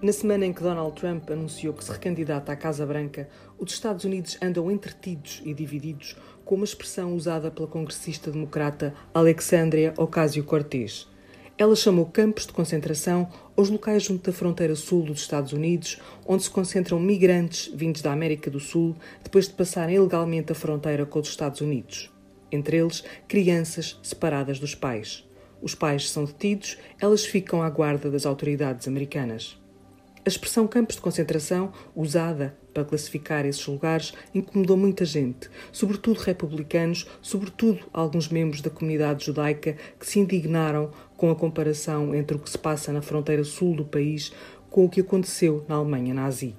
Na semana em que Donald Trump anunciou que se recandidata à Casa Branca, os Estados Unidos andam entretidos e divididos com uma expressão usada pela congressista democrata Alexandria Ocasio-Cortez. Ela chamou campos de concentração aos locais junto da fronteira sul dos Estados Unidos, onde se concentram migrantes vindos da América do Sul depois de passarem ilegalmente a fronteira com os Estados Unidos. Entre eles, crianças separadas dos pais. Os pais são detidos, elas ficam à guarda das autoridades americanas. A expressão campos de concentração, usada para classificar esses lugares, incomodou muita gente, sobretudo republicanos, sobretudo alguns membros da comunidade judaica que se indignaram com a comparação entre o que se passa na fronteira sul do país com o que aconteceu na Alemanha nazi.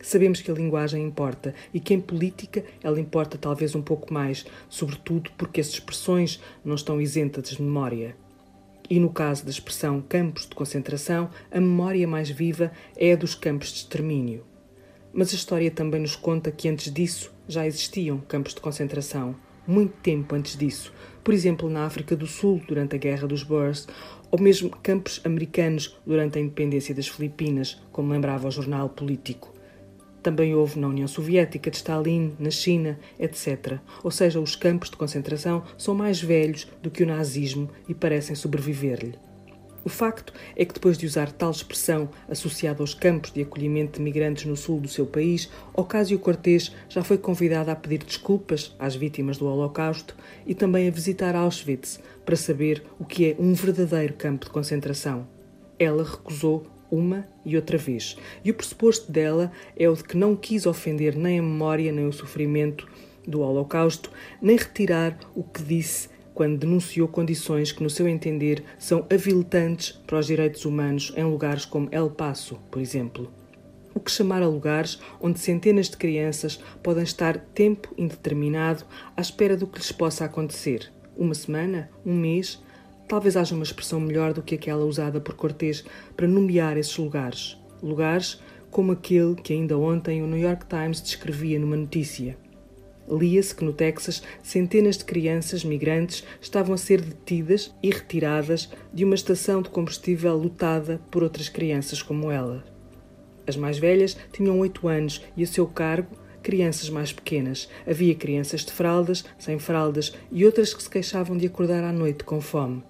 Sabemos que a linguagem importa e que em política ela importa talvez um pouco mais, sobretudo porque as expressões não estão isentas de memória. E no caso da expressão campos de concentração, a memória mais viva é a dos campos de extermínio. Mas a história também nos conta que antes disso já existiam campos de concentração, muito tempo antes disso, por exemplo na África do Sul durante a Guerra dos Boers, ou mesmo campos americanos durante a independência das Filipinas, como lembrava o jornal político. Também houve na União Soviética de Stalin, na China, etc. Ou seja, os campos de concentração são mais velhos do que o nazismo e parecem sobreviver-lhe. O facto é que, depois de usar tal expressão associada aos campos de acolhimento de migrantes no sul do seu país, Ocasio-Cortez já foi convidada a pedir desculpas às vítimas do Holocausto e também a visitar Auschwitz para saber o que é um verdadeiro campo de concentração. Ela recusou uma e outra vez. E o pressuposto dela é o de que não quis ofender nem a memória nem o sofrimento do Holocausto, nem retirar o que disse quando denunciou condições que, no seu entender, são aviltantes para os direitos humanos em lugares como El Paso, por exemplo. O que chamar a lugares onde centenas de crianças podem estar tempo indeterminado à espera do que lhes possa acontecer. Uma semana? Um mês? Talvez haja uma expressão melhor do que aquela usada por Cortés para nomear esses lugares. Lugares como aquele que ainda ontem o New York Times descrevia numa notícia. Lia-se que no Texas centenas de crianças migrantes estavam a ser detidas e retiradas de uma estação de combustível lotada por outras crianças como ela. As mais velhas tinham oito anos e a seu cargo crianças mais pequenas. Havia crianças de fraldas, sem fraldas e outras que se queixavam de acordar à noite com fome.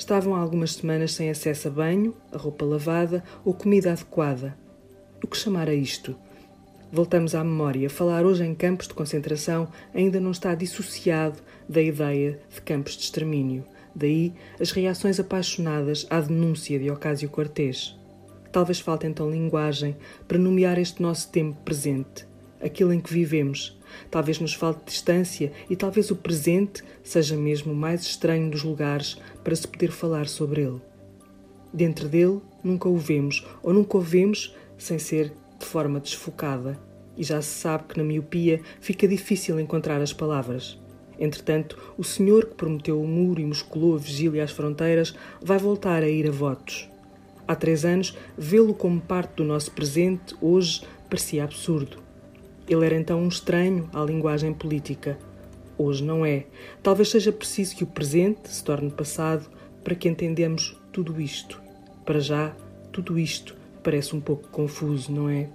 Estavam algumas semanas sem acesso a banho, a roupa lavada ou comida adequada. O que chamar a isto? Voltamos à memória. Falar hoje em campos de concentração ainda não está dissociado da ideia de campos de extermínio. Daí as reações apaixonadas à denúncia de Ocasio Cortez. Talvez falte então linguagem para nomear este nosso tempo presente, aquilo em que vivemos. Talvez nos falte distância e talvez o presente seja mesmo o mais estranho dos lugares para se poder falar sobre ele. Dentro dele, nunca o vemos ou nunca o vemos sem ser de forma desfocada, e já se sabe que na miopia fica difícil encontrar as palavras. Entretanto, o senhor que prometeu o muro e musculou a vigília às fronteiras vai voltar a ir a votos. Há três anos, vê-lo como parte do nosso presente hoje parecia absurdo. Ele era então um estranho à linguagem política. Hoje não é. Talvez seja preciso que o presente se torne passado para que entendamos tudo isto. Para já, tudo isto parece um pouco confuso, não é?